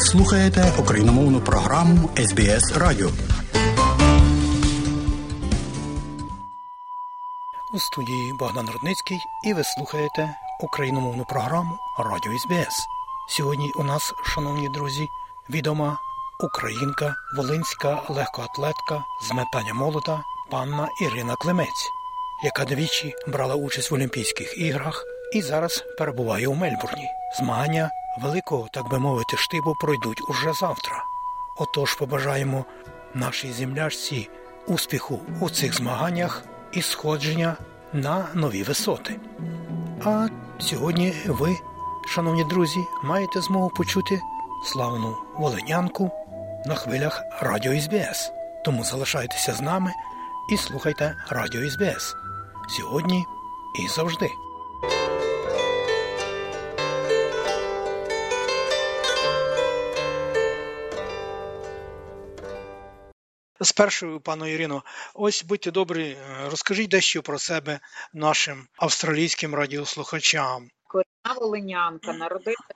Слухаєте україномовну програму СБС Радіо. У студії Богдан Рудницький і ви слухаєте україномовну програму Радіо СБС. Сьогодні у нас, шановні друзі, відома українка, волинська легкоатлетка з метання молота панна Ірина Клемець, яка двічі брала участь в Олімпійських іграх і зараз перебуває у Мельбурні. Змагання великого, так би мовити, штибу пройдуть уже завтра. Отож побажаємо нашій землячці успіху у цих змаганнях і сходження на нові висоти. А сьогодні ви, шановні друзі, маєте змогу почути славну волинянку на хвилях Радіо СБС. Тому залишайтеся з нами і слухайте Радіо СБС сьогодні і завжди. Спершу, пану Ірино, ось будьте добрі, розкажіть дещо про себе нашим австралійським радіослухачам. Корінна Волинянка народилася,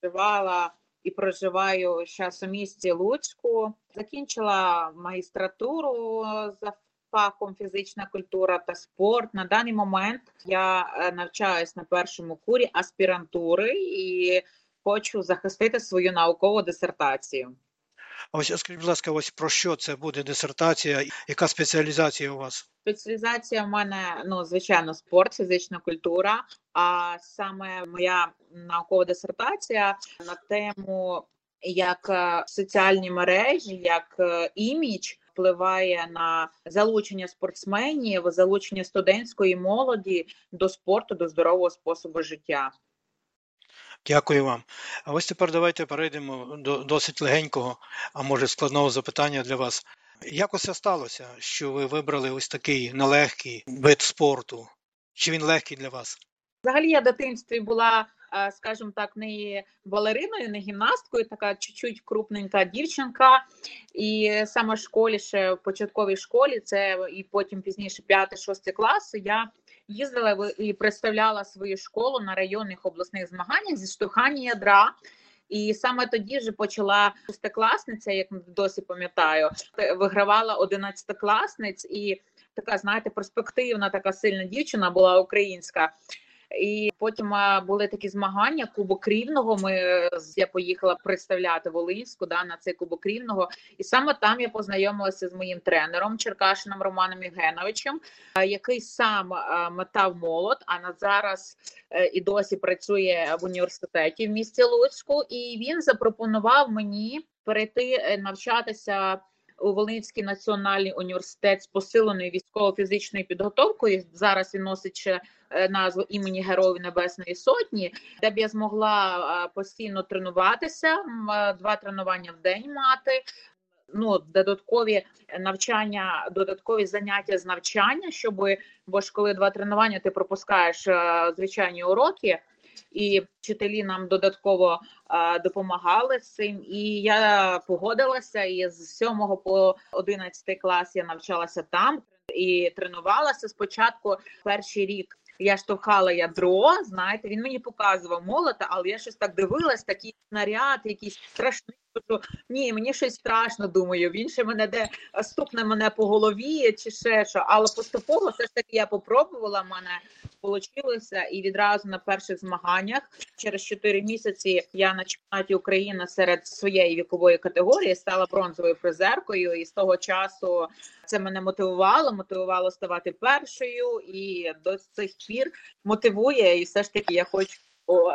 проживала і проживаю зараз у місті Луцьку. Закінчила магістратуру за фахом фізична культура та спорт. На даний момент я е, навчаюсь на першому курі аспірантури і хочу захистити свою наукову дисертацію. Ось скажіть, будь ласка, ось про що це буде дисертація? Яка спеціалізація у вас? Спеціалізація в мене ну звичайно спорт, фізична культура. А саме моя наукова дисертація на тему як е, соціальні мережі, як е, імідж впливає на залучення спортсменів, залучення студентської молоді до спорту, до здорового способу життя. Дякую вам. А ось тепер давайте перейдемо до досить легенького, а може складного запитання для вас. Як усе сталося, що ви вибрали ось такий нелегкий вид спорту? Чи він легкий для вас? Взагалі я в дитинстві була, е, скажімо так, не балериною, не гімнасткою, така чуть-чуть крупненька дівчинка. І саме в школі, ще в початковій школі, це і потім пізніше 5-6 класи, я їздила і представляла свою школу на районних обласних змаганнях зі штовхання ядра. І саме тоді вже почала шестикласниця, як досі пам'ятаю, вигравала одинадцятикласниць, і така, знаєте, перспективна, така сильна дівчина була українська. І потім були такі змагання Кубок Рівного. Ми я поїхала представляти Волинську да, на цей Кубок Рівного. І саме там я познайомилася з моїм тренером Черкашином Романом Євгеновичем, який сам метав молот, а на зараз е, і досі працює в університеті в місті Луцьку. І він запропонував мені перейти е, навчатися у Волинський національний університет з посиленою військово-фізичною підготовкою. Зараз він носить ще е, назву імені Героїв Небесної Сотні, де б я змогла постійно тренуватися, два тренування в день мати. Ну, додаткові навчання, додаткові заняття з навчання, щоб бо ж коли два тренування ти пропускаєш е, звичайні уроки і вчителі нам додатково допомагали з цим. І я погодилася. І з 7 по 11 клас я навчалася там і тренувалася спочатку перший рік. Я штовхала ядро, знаєте, він мені показував молота, але я щось так дивилась, такий снаряд, якийсь страшний. Що ні, мені щось страшно думаю. Він ще мене де стукне мене по голові чи ще що. Але поступово все ж таки я попробувала мене Получилося і відразу на перших змаганнях через 4 місяці я на чемпіонаті України серед своєї вікової категорії стала бронзовою призеркою, і з того часу це мене мотивувало, мотивувало ставати першою, і до цих пір мотивує. І все ж таки я хочу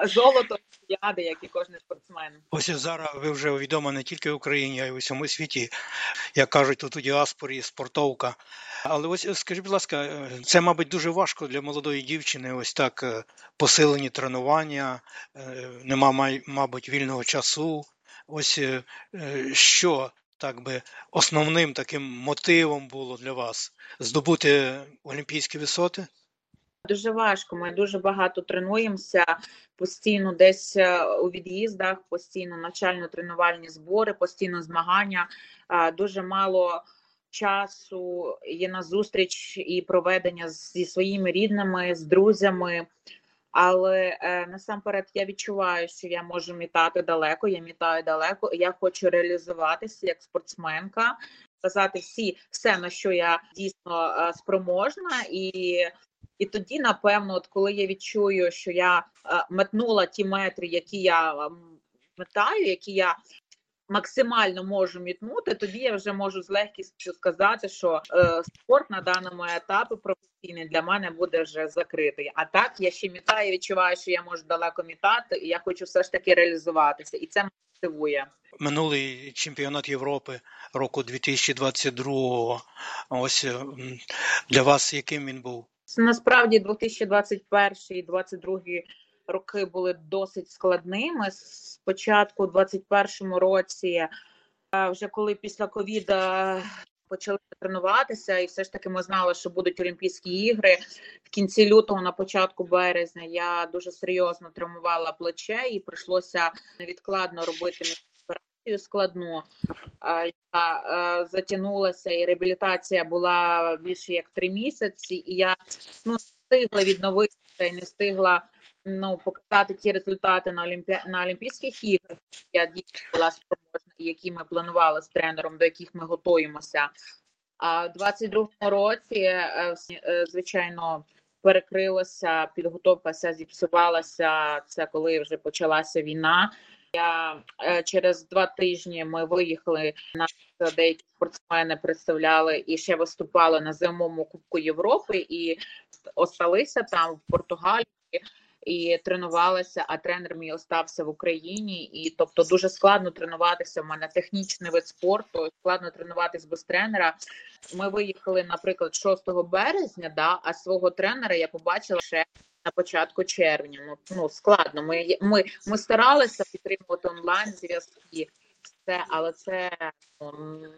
золото яди, як і кожен спортсмен. Ось зараз ви вже відома не тільки в Україні, а й у всьому світі, як кажуть, тут у діаспорі спортовка. Але ось скажіть, будь ласка, це, мабуть, дуже важко для молодої дівчини. Ось так е, посилені тренування, е, нема, мабуть, вільного часу. Ось е, що так би основним таким мотивом було для вас здобути олімпійські висоти? Дуже важко. Ми дуже багато тренуємося постійно, десь е, у від'їздах, постійно навчально-тренувальні збори, постійно змагання. Дуже мало часу є на зустріч і проведення зі своїми рідними, з друзями. Але е, насамперед я відчуваю, що я можу мітати далеко. Я мітаю далеко. Я хочу реалізуватися як спортсменка, сказати всі все на що я дійсно е, спроможна, і і тоді, напевно, от коли я відчую, що я е, метнула ті метри, які я метаю, які я максимально можу мітнути, тоді я вже можу з легкістю сказати, що е, спорт на даному етапі професійний для мене буде вже закритий. А так я ще мітаю, відчуваю, що я можу далеко мітати, і я хочу все ж таки реалізуватися, і це мотивує. Минулий чемпіонат Європи року 2022 Ось для вас яким він був? Насправді 2021 і 2022 роки були досить складними. Спочатку, у 2021 році, вже коли після ковіда почали тренуватися, і все ж таки ми знали, що будуть Олімпійські ігри в кінці лютого, на початку березня, я дуже серйозно травмувала плече і прийшлося невідкладно робити складну. Я затягнулася, і реабілітація була більше як три місяці, і я ну, встигла відновитися не встигла ну, показати ті результати на Олімпі... на Олімпійських іграх, я дійсно була спроможна, які ми планували з тренером, до яких ми готуємося. А в 22-му році, е, е, звичайно, перекрилася підготовка, вся зіпсувалася. Це коли вже почалася війна. Я е, через два тижні ми виїхали на деякі спортсмени представляли і ще виступали на зимовому кубку Європи і осталися там в Португалії і тренувалася, а тренер мій остався в Україні. І тобто дуже складно тренуватися. У мене технічний вид спорту, складно тренуватись без тренера. Ми виїхали, наприклад, 6 березня, да, а свого тренера я побачила ще. На початку червня ну ну складно. Ми ми ми старалися підтримувати онлайн зв'язки, все, але це ну,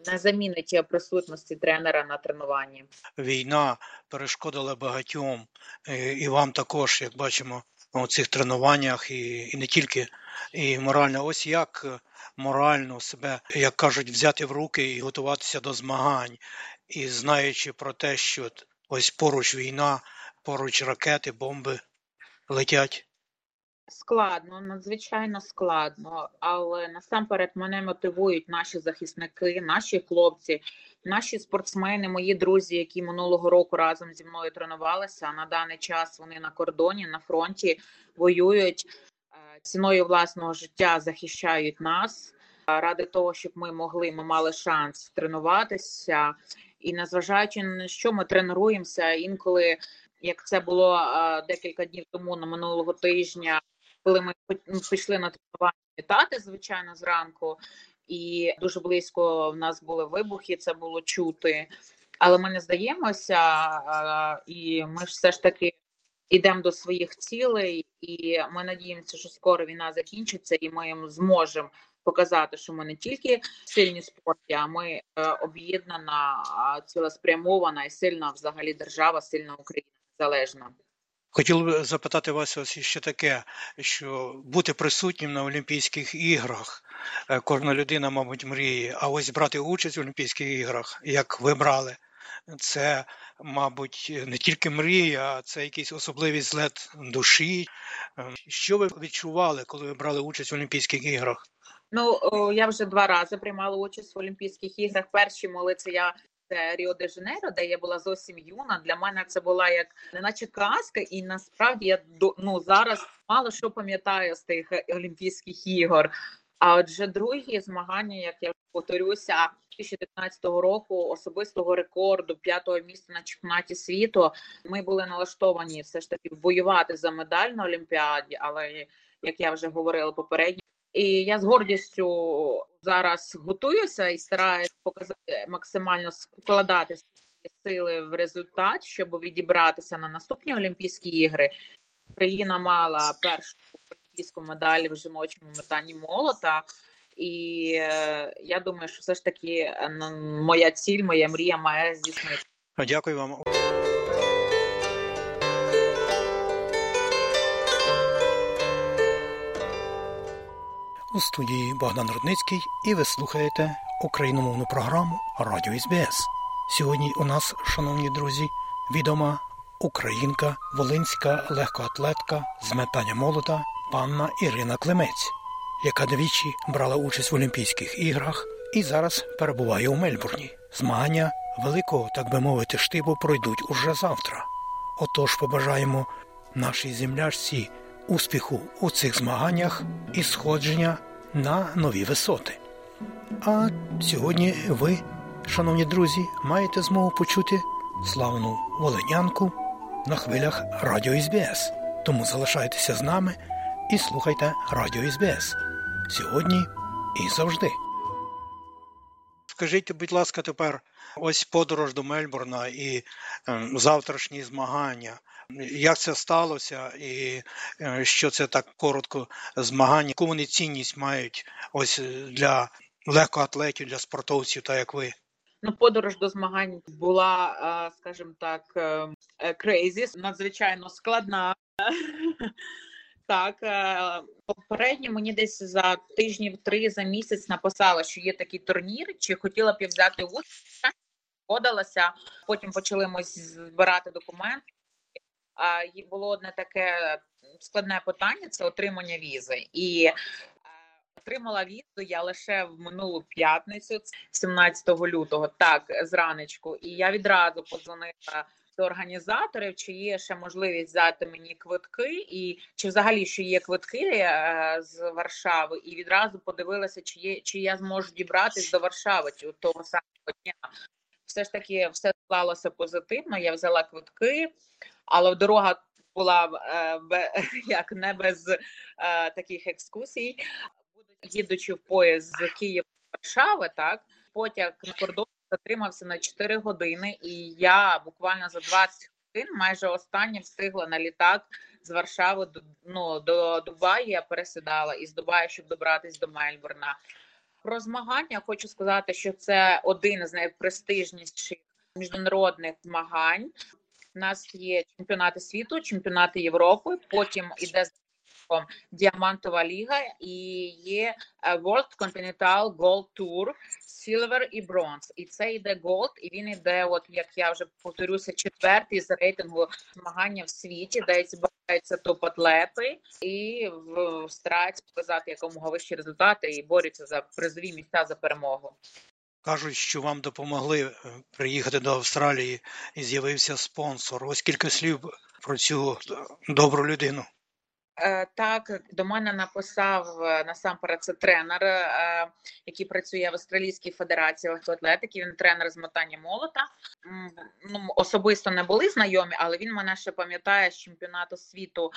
не замінить присутності тренера на тренуванні. Війна перешкодила багатьом е, і вам також, як бачимо, у цих тренуваннях, і і не тільки і морально. Ось як морально себе, як кажуть, взяти в руки і готуватися до змагань, і знаючи про те, що ось поруч війна, поруч ракети, бомби летять. Складно, надзвичайно складно, але насамперед мене мотивують наші захисники, наші хлопці, наші спортсмени, мої друзі, які минулого року разом зі мною тренувалися. На даний час вони на кордоні, на фронті воюють ціною власного життя, захищають нас ради того, щоб ми могли, ми мали шанс тренуватися. І незважаючи на що ми тренуємося інколи, як це було декілька днів тому на минулого тижня коли ми пішли на тренування літати, звичайно, зранку, і дуже близько в нас були вибухи, це було чути. Але ми не здаємося, і ми ж все ж таки йдемо до своїх цілей, і ми надіємося, що скоро війна закінчиться, і ми зможемо показати, що ми не тільки сильні спорті, а ми е, об'єднана, цілеспрямована і сильна взагалі держава, сильна Україна залежна. Хотів би запитати вас ось ще таке, що бути присутнім на Олімпійських іграх, е, кожна людина, мабуть, мріє, а ось брати участь в Олімпійських іграх, як ви брали, це, мабуть, не тільки мрія, а це якийсь особливий злет душі. Е, що ви відчували, коли ви брали участь в Олімпійських іграх? Ну, я вже два рази приймала участь в Олімпійських іграх. Перші моли це я це Ріо де Жанейро, де я була зовсім юна. Для мене це була як неначе казка, і насправді я ну, зараз мало що пам'ятаю з тих Олімпійських ігор. А отже, другі змагання, як я повторюся, 2019 року особистого рекорду п'ятого місця на чемпіонаті світу. Ми були налаштовані все ж таки воювати за медаль на Олімпіаді, але як я вже говорила попередньо, і я з гордістю зараз готуюся і стараюся показати максимально складати сили в результат, щоб відібратися на наступні Олімпійські ігри. Україна мала першу олімпійську медаль в жіночому метанні молота. І е, я думаю, що все ж таки е, моя ціль, моя мрія має здійснити. Дякую вам. У студії Богдан Рудницький і ви слухаєте україномовну програму Радіо СБС. Сьогодні у нас, шановні друзі, відома українка, волинська легкоатлетка з метання молота панна Ірина Клемець, яка двічі брала участь в Олімпійських іграх і зараз перебуває у Мельбурні. Змагання великого, так би мовити, штибу пройдуть уже завтра. Отож побажаємо нашій землячці успіху у цих змаганнях і сходження на нові висоти. А сьогодні ви, шановні друзі, маєте змогу почути славну волинянку на хвилях Радіо СБС. Тому залишайтеся з нами і слухайте Радіо СБС сьогодні і завжди. Скажіть, будь ласка, тепер ось подорож до Мельбурна і е, завтрашні змагання. Як це сталося, і е, що це так коротко змагання? Яку вони цінність мають ось для легкоатлетів, для спортовців, так як ви? Ну, подорож до змагань була, скажімо так, крейзі, надзвичайно складна. Так, попередньо мені десь за тижнів три за місяць написала, що є такий турнір, чи хотіла б я взяти участь, подалася. Потім почали ми збирати документи. Було одне таке складне питання: це отримання візи. І Отримала візу я лише в минулу п'ятницю, 17 лютого, так зранечку, і я відразу подзвонила до організаторів, чи є ще можливість взяти мені квитки, і чи взагалі що є квитки е, з Варшави, і відразу подивилася, чи є чи я зможу дібратись до Варшави того самого дня. Все ж таки, все склалося позитивно. Я взяла квитки, але дорога була е, як не без е, таких екскурсій їдучи в поїзд з Києва Варшави, так потяг на кордон затримався на 4 години, і я буквально за 20 годин майже останнє встигла на літак з Варшави до ну, до Дубаю. Я пересідала із Дубаю, щоб добратися до Мельбурна. Про змагання хочу сказати, що це один з найпрестижніших міжнародних змагань. У нас є чемпіонати світу, чемпіонати Європи. Потім іде Діамантова ліга і є е, World Continental Gold Tour, Silver і Bronze. І це йде Gold, і він йде, от як я вже повторюся, четвертий з рейтингу змагання в світі, де збираються топ-атлети і стараються показати якомога вищі результати і борються за призові місця за перемогу. Кажуть, що вам допомогли е, приїхати до Австралії і з'явився спонсор. Ось кілька слів про цю добру людину. Е, так, до мене написав е, насамперед це тренер, який працює в Австралійській федерації атлетики. Він тренер з мотання молота. Ну, Особисто не були знайомі, але він мене ще пам'ятає з чемпіонату світу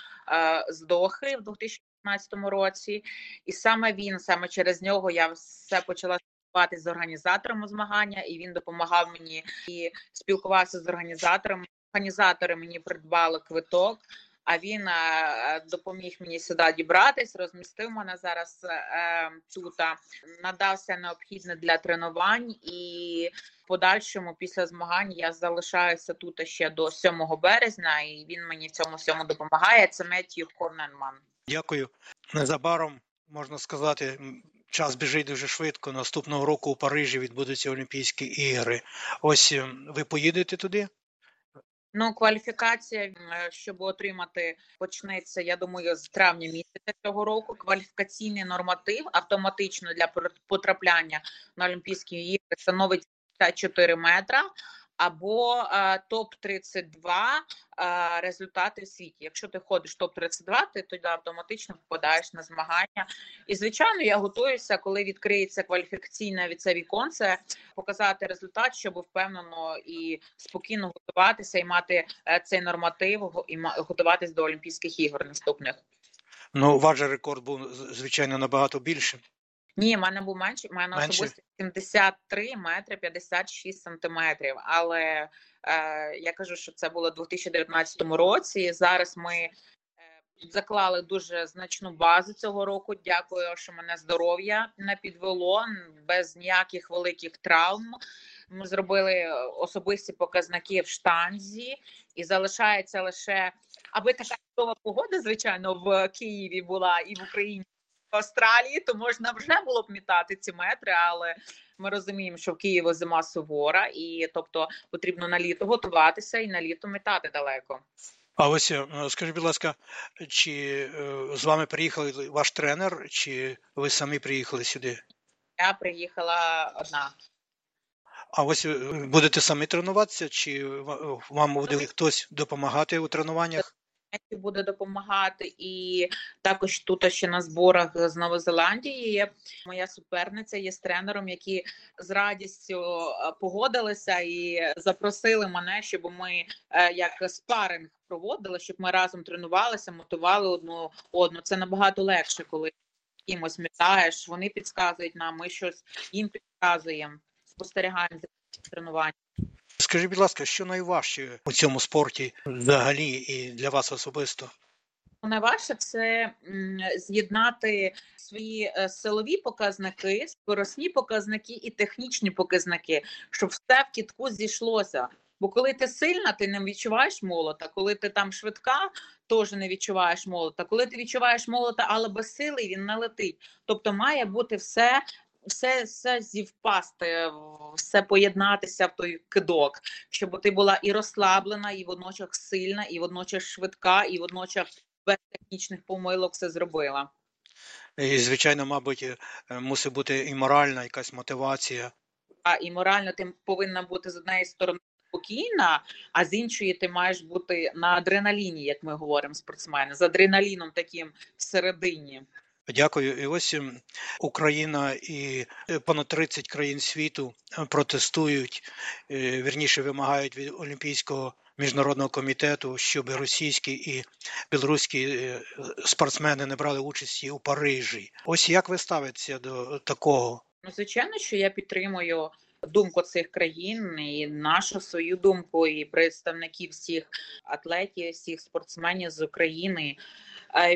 з Дохи в 2015 році. І саме він, саме через нього, я все почала спілкуватися з організаторами змагання, і він допомагав мені і спілкувався з організаторами. Організатори мені придбали квиток а він е, допоміг мені сюди дібратись, розмістив мене зараз е, тут, надався необхідне для тренувань і в подальшому після змагань я залишаюся тут ще до 7 березня, і він мені в цьому всьому допомагає. Це Меттью Корненман. Дякую. Незабаром можна сказати. Час біжить дуже швидко. Наступного року у Парижі відбудуться Олімпійські ігри. Ось ем, ви поїдете туди? Ну, кваліфікація, е, щоб отримати, почнеться. Я думаю, з травня місяця цього року. Кваліфікаційний норматив автоматично для потрапляння на Олімпійські ігри становить 4 метра або е, топ 32 е, результати в світі. Якщо ти ходиш топ 32 ти тоді автоматично попадаєш на змагання. І звичайно, я готуюся, коли відкриється кваліфікаційне від це віконце, показати результат, щоб впевнено і спокійно готуватися і мати е, цей норматив і готуватись до Олімпійських ігор наступних. Ну, ваш рекорд був звичайно набагато більшим. Ні, в мене був менше, в мене менше? особисто 73 метри 56 сантиметрів. Але е, я кажу, що це було у 2019 році. Зараз ми е, заклали дуже значну базу цього року. Дякую, що мене здоров'я не підвело без ніяких великих травм. Ми зробили особисті показники в штанзі, і залишається лише аби така чудова погода, звичайно, в Києві була і в Україні в Австралії, то можна вже було б мітати ці метри, але ми розуміємо, що в Києві зима сувора, і тобто потрібно на літо готуватися і на літо мітати далеко. А ось е, скажіть, будь ласка, чи е, з вами приїхав ваш тренер, чи ви самі приїхали сюди? Я приїхала одна. А ось е, будете самі тренуватися, чи вам буде хтось допомагати у тренуваннях? Буде допомагати, і також тут ще на зборах з Новозеландії є моя суперниця є з тренером, які з радістю погодилися і запросили мене, щоб ми як спаринг проводили, щоб ми разом тренувалися, мотивали одну одну. Це набагато легше, коли кимось мітаєш. Вони підказують нам, ми щось їм підказуємо, спостерігаємо за тренуванням. Скажіть, будь ласка, що найважче у цьому спорті взагалі і для вас особисто? Найважче це з'єднати свої е, силові показники, скоросні показники і технічні показники, щоб все в кітку зійшлося. Бо коли ти сильна, ти не відчуваєш молота. Коли ти там швидка, теж не відчуваєш молота. Коли ти відчуваєш молота, але без сили він не летить. Тобто має бути все все все зівпасти, все поєднатися в той кидок, щоб ти була і розслаблена, і водночас сильна, і водночас швидка, і водночас без технічних помилок все зробила. І, звичайно, мабуть, е, мусить бути і моральна якась мотивація. А і морально ти повинна бути з однієї сторони спокійна, а з іншої ти маєш бути на адреналіні, як ми говоримо, спортсмени, з адреналіном таким всередині. Дякую. І ось ем, Україна і е, понад 30 країн світу е, протестують, е, вірніше вимагають від Олімпійського міжнародного комітету, щоб російські і білоруські спортсмени не брали участі у Парижі. Ось як ви ставитеся до такого? Ну, звичайно, що я підтримую. Думку цих країн і нашу свою думку, і представників всіх атлетів, всіх спортсменів з України.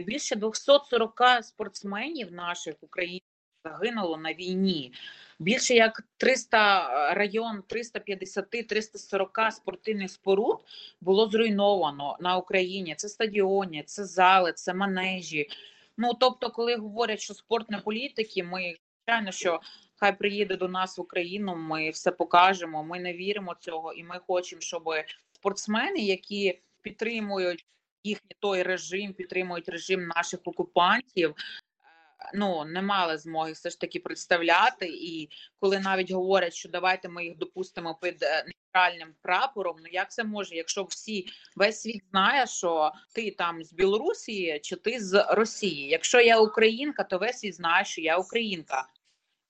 Більше 240 спортсменів наших українців загинуло на війні. Більше як 300 район, 350-340 спортивних споруд було зруйновано на Україні. Це стадіони, це зали, це манежі. Ну тобто, коли говорять, що спорт не політики, ми звичайно, що хай приїде до нас в Україну. Ми все покажемо. Ми не віримо цього, і ми хочемо, щоб спортсмени, які підтримують їхній той режим, підтримують режим наших окупантів. Ну не мали змоги все ж таки представляти, і коли навіть говорять, що давайте ми їх допустимо під е, нейтральним прапором. Ну як це може, якщо всі весь світ знає, що ти там з Білорусі чи ти з Росії? Якщо я українка, то весь світ знає, що я українка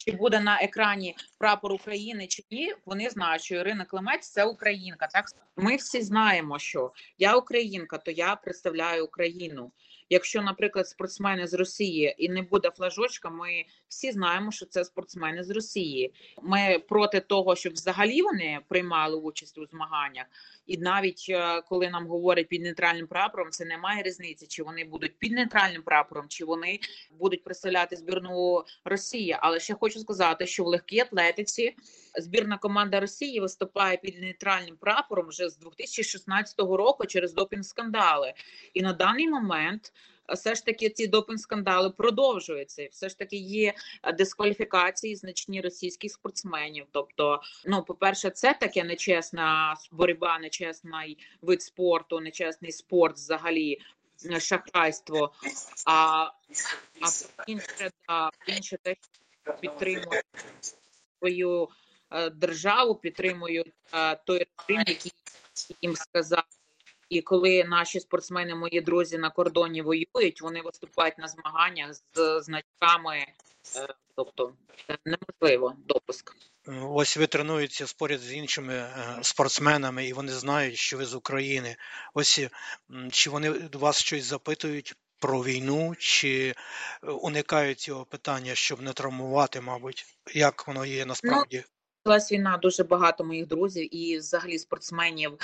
чи буде на екрані прапор України чи ні, вони знають, що Ірина Климець це Українка. Так ми всі знаємо, що я Українка, то я представляю Україну. Якщо, наприклад, спортсмени з Росії і не буде флажочка, ми всі знаємо, що це спортсмени з Росії. Ми проти того, щоб взагалі вони приймали участь у змаганнях. І навіть е, коли нам говорять під нейтральним прапором, це немає різниці, чи вони будуть під нейтральним прапором, чи вони будуть представляти збірну Росії. Але ще хочу сказати, що в легкій атлетиці збірна команда Росії виступає під нейтральним прапором вже з 2016 року через допінг скандали. І на даний момент все ж таки ці допінг-скандали продовжуються. Все ж таки є дискваліфікації значні російських спортсменів. Тобто, ну по-перше, це таке нечесна боротьба, нечесний вид спорту, нечесний спорт взагалі. Шахрайство, а а інше да, інше що підтримує свою е, державу, підтримують е, той режим, який їм сказав і коли наші спортсмени, мої друзі на кордоні воюють, вони виступають на змаганнях з значками, е, тобто неможливо допуск. Ось ви тренуєтеся поряд з іншими е, спортсменами, і вони знають, що ви з України. Ось чи вони вас щось запитують про війну, чи уникають цього питання, щоб не травмувати, мабуть, як воно є насправді? Ну, війна дуже багато моїх друзів і взагалі спортсменів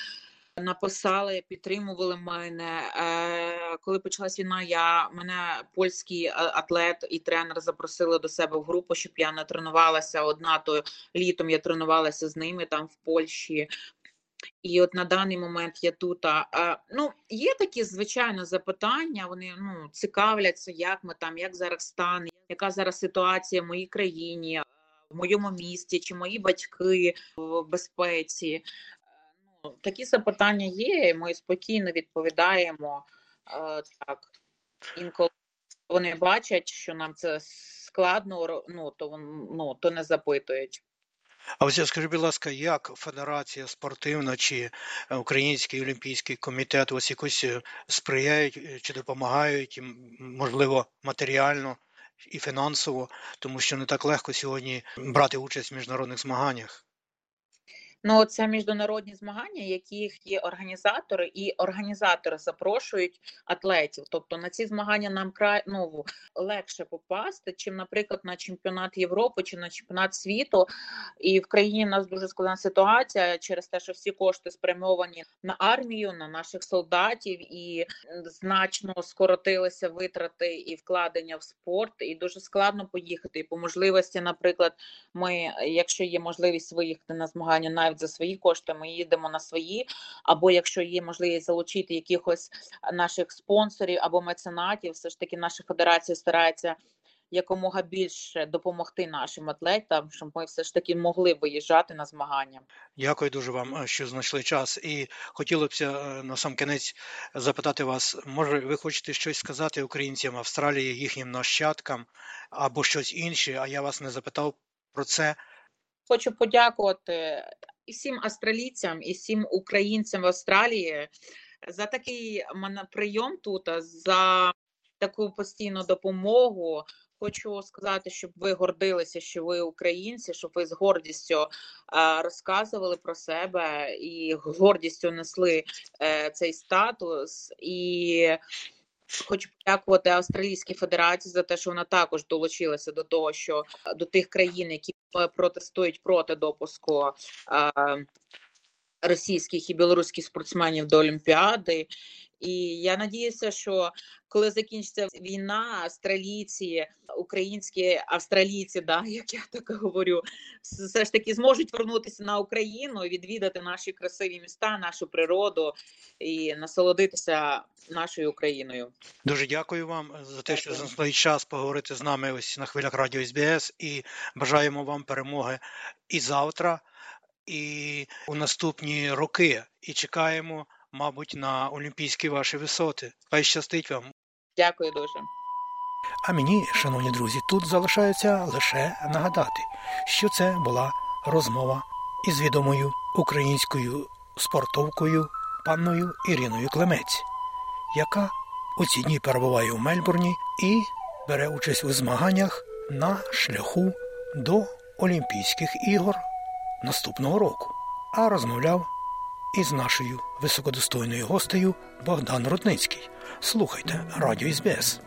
написали, підтримували мене. Е, коли почалась війна, я мене польський е, атлет і тренер запросили до себе в групу, щоб я не тренувалася одна. То літом я тренувалася з ними там в Польщі. І от на даний момент я тут. А, ну, є такі звичайно запитання. Вони ну цікавляться, як ми там, як зараз стан, яка зараз ситуація в моїй країні, в моєму місті, чи мої батьки в безпеці. Ну, Такі запитання є. і Ми спокійно відповідаємо так. Інколи вони бачать, що нам це складно, ну то ну, то не запитують. А ось скажіть, будь ласка, як Федерація спортивна чи Український олімпійський комітет ось якось е, сприяють е, чи допомагають, можливо, матеріально і фінансово, тому що не так легко сьогодні брати участь в міжнародних змаганнях? Ну, це міжнародні змагання, яких є організатори, і організатори запрошують атлетів. Тобто на ці змагання нам край ну, легше попасти, чим, наприклад, на чемпіонат Європи чи на чемпіонат світу. І в країні в нас дуже складна ситуація через те, що всі кошти спрямовані на армію, на наших солдатів, і значно скоротилися витрати і вкладення в спорт. І дуже складно поїхати. І по можливості, наприклад, ми, якщо є можливість виїхати на змагання, навіть за свої кошти, ми їдемо на свої. Або якщо є можливість залучити якихось наших спонсорів або меценатів, все ж таки наша федерація старається. Якомога більше допомогти нашим атлетам, щоб ми все ж таки могли виїжджати на змагання. Дякую дуже вам, е, що знайшли час. І хотілося б е, на сам кінець запитати вас, може, ви хочете щось сказати українцям Австралії, їхнім нащадкам або щось інше? А я вас не запитав про це. Хочу подякувати і всім австралійцям, і всім українцям в Австралії за такий прийом тут, за таку постійну допомогу. Хочу сказати, щоб ви гордилися, що ви українці, щоб ви з гордістю розказували про себе і гордістю несли е, цей статус і. Хочу подякувати Австралійській Федерації за те, що вона також долучилася до того, що до тих країн, які протестують проти допуску російських і білоруських спортсменів до Олімпіади. І я надіюся, що коли закінчиться війна, австралійці, українські австралійці, да, як я так говорю, все ж таки зможуть вернутися на Україну і відвідати наші красиві міста, нашу природу і насолодитися нашою Україною. Дуже дякую вам за те, що знайшли час поговорити з нами ось на хвилях радіо СБС і бажаємо вам перемоги і завтра, і у наступні роки. І чекаємо мабуть, на олімпійські ваші висоти. Хай щастить вам. Дякую дуже. А мені, шановні друзі, тут залишається лише нагадати, що це була розмова із відомою українською спортовкою панною Іриною Клемець, яка у ці дні перебуває у Мельбурні і бере участь у змаганнях на шляху до Олімпійських ігор наступного року. А розмовляв із нашою високодостойною гостею Богдан Рудницький. Слухайте радіо СБС.